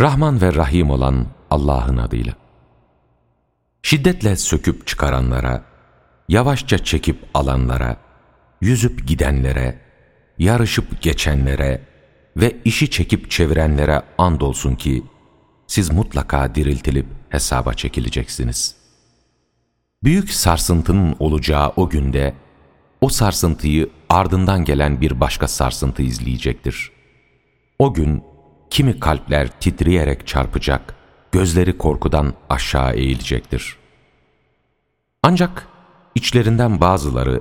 Rahman ve Rahim olan Allah'ın adıyla. Şiddetle söküp çıkaranlara, yavaşça çekip alanlara, yüzüp gidenlere, yarışıp geçenlere ve işi çekip çevirenlere andolsun ki, siz mutlaka diriltilip hesaba çekileceksiniz. Büyük sarsıntının olacağı o günde, o sarsıntıyı ardından gelen bir başka sarsıntı izleyecektir. O gün kimi kalpler titreyerek çarpacak, gözleri korkudan aşağı eğilecektir. Ancak içlerinden bazıları,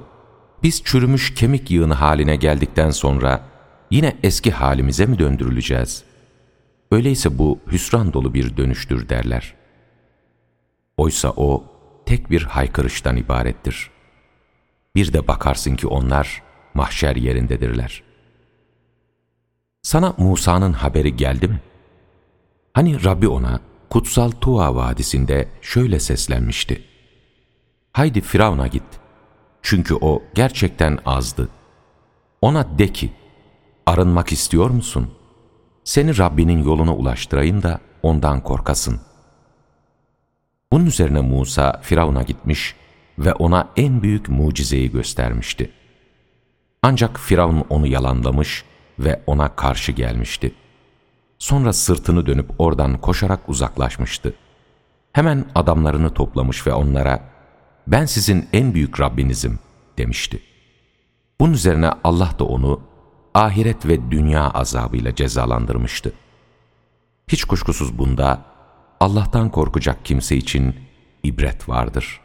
biz çürümüş kemik yığını haline geldikten sonra yine eski halimize mi döndürüleceğiz? Öyleyse bu hüsran dolu bir dönüştür derler. Oysa o tek bir haykırıştan ibarettir. Bir de bakarsın ki onlar mahşer yerindedirler. Sana Musa'nın haberi geldi mi? Hani Rabbi ona kutsal Tuğa vadisinde şöyle seslenmişti. Haydi Firavun'a git. Çünkü o gerçekten azdı. Ona de ki, arınmak istiyor musun? Seni Rabbinin yoluna ulaştırayım da ondan korkasın. Bunun üzerine Musa Firavun'a gitmiş ve ona en büyük mucizeyi göstermişti. Ancak Firavun onu yalanlamış ve ona karşı gelmişti. Sonra sırtını dönüp oradan koşarak uzaklaşmıştı. Hemen adamlarını toplamış ve onlara, ben sizin en büyük Rabbinizim demişti. Bunun üzerine Allah da onu ahiret ve dünya azabıyla cezalandırmıştı. Hiç kuşkusuz bunda Allah'tan korkacak kimse için ibret vardır.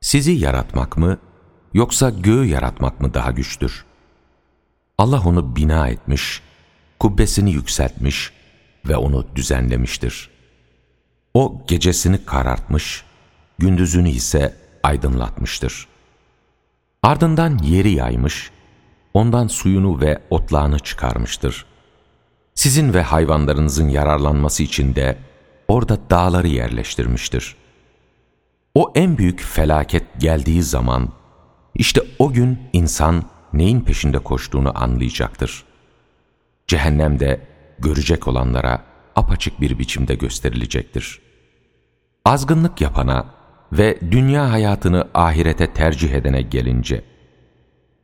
Sizi yaratmak mı yoksa göğü yaratmak mı daha güçtür? Allah onu bina etmiş, kubbesini yükseltmiş ve onu düzenlemiştir. O gecesini karartmış, gündüzünü ise aydınlatmıştır. Ardından yeri yaymış, ondan suyunu ve otlağını çıkarmıştır. Sizin ve hayvanlarınızın yararlanması için de orada dağları yerleştirmiştir. O en büyük felaket geldiği zaman, işte o gün insan neyin peşinde koştuğunu anlayacaktır. Cehennem de görecek olanlara apaçık bir biçimde gösterilecektir. Azgınlık yapana ve dünya hayatını ahirete tercih edene gelince,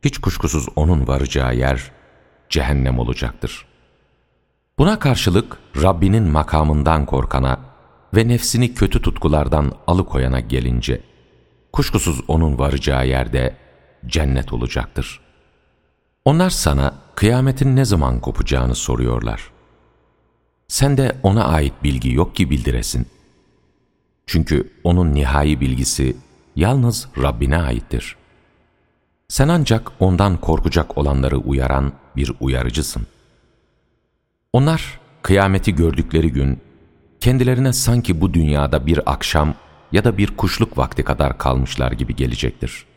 hiç kuşkusuz onun varacağı yer cehennem olacaktır. Buna karşılık Rabbinin makamından korkana ve nefsini kötü tutkulardan alıkoyana gelince, kuşkusuz onun varacağı yerde cennet olacaktır. Onlar sana kıyametin ne zaman kopacağını soruyorlar. Sen de ona ait bilgi yok ki bildiresin. Çünkü onun nihai bilgisi yalnız Rabbine aittir. Sen ancak ondan korkacak olanları uyaran bir uyarıcısın. Onlar kıyameti gördükleri gün kendilerine sanki bu dünyada bir akşam ya da bir kuşluk vakti kadar kalmışlar gibi gelecektir.''